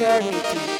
eternity.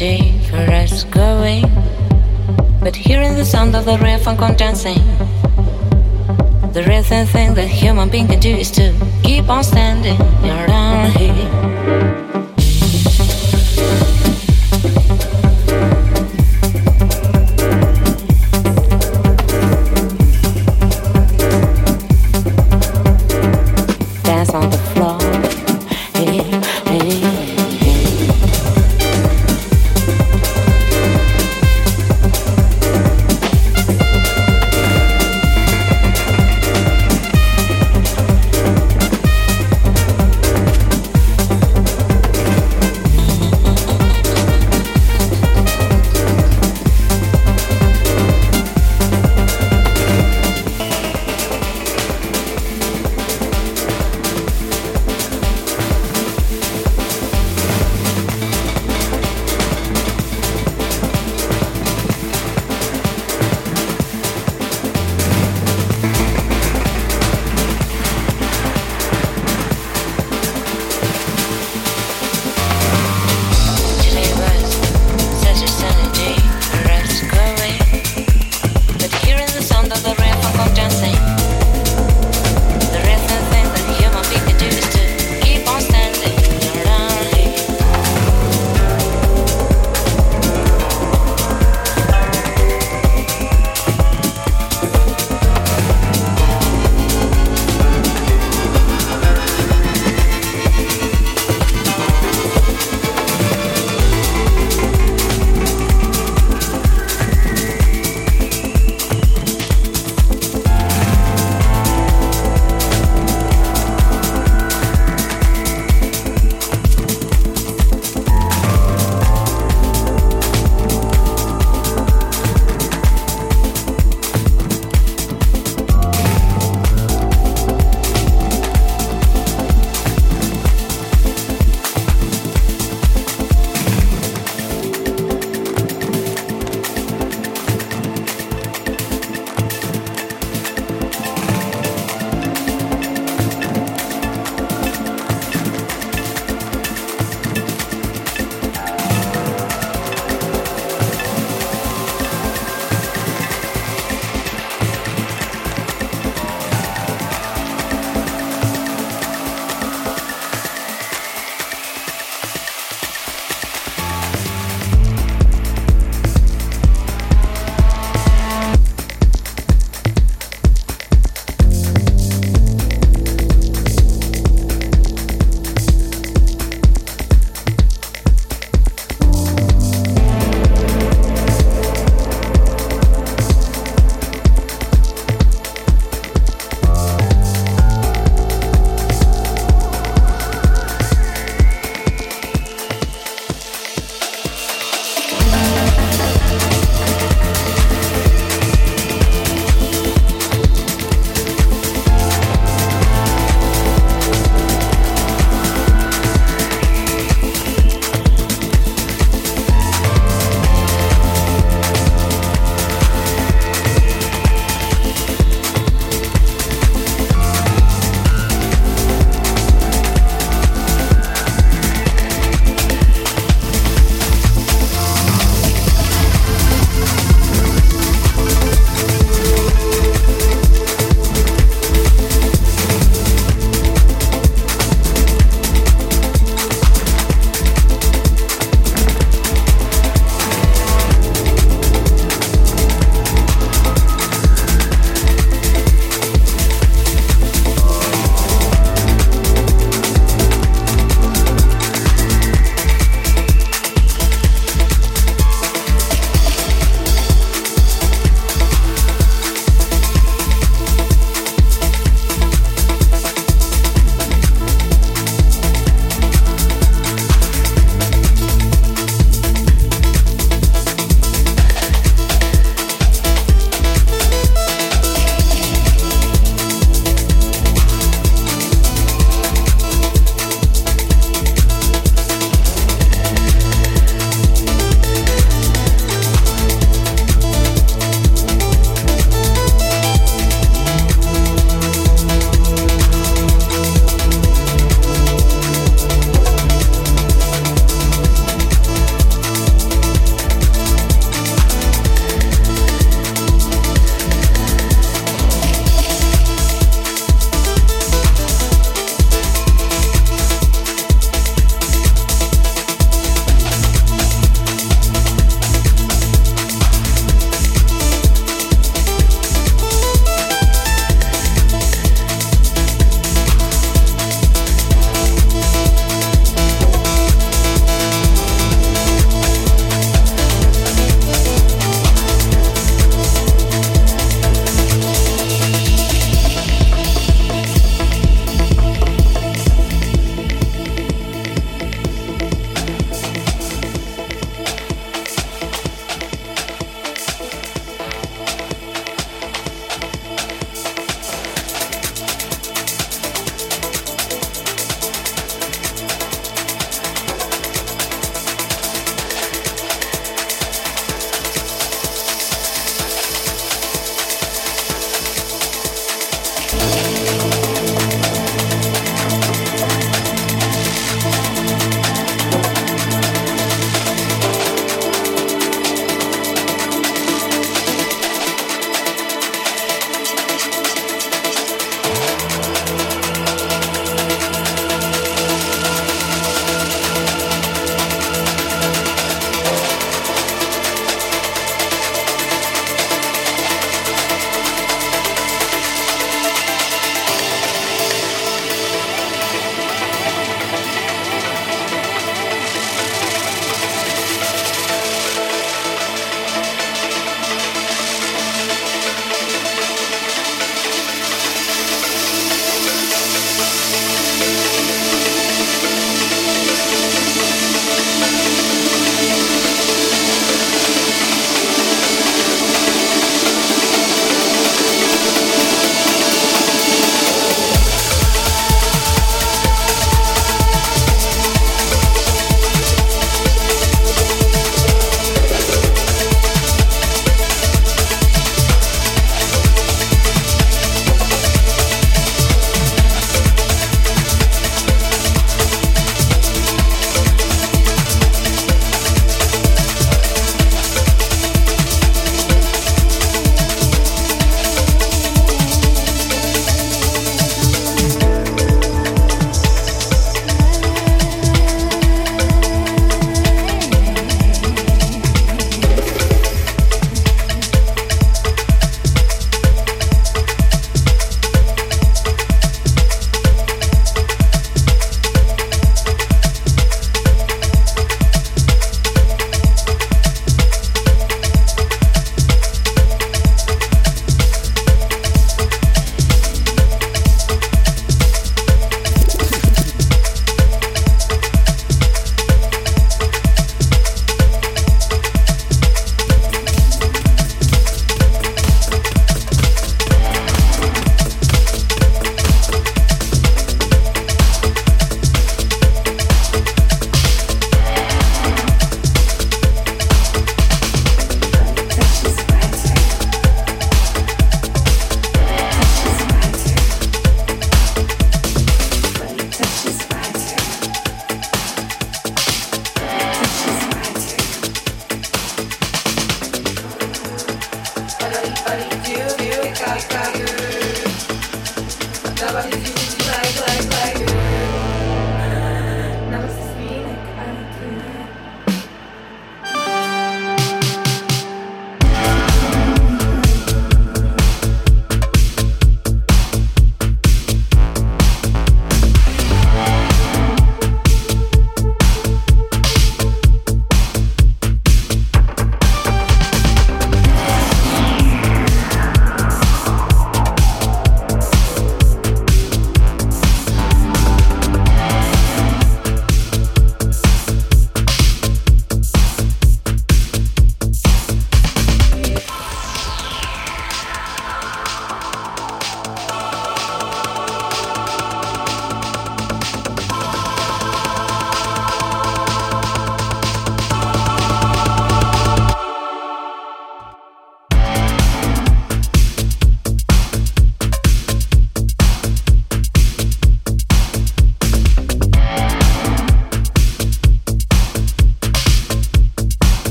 Day for us going But hearing the sound of the riff and condensing, the real thing that human being can do is to keep on standing around here.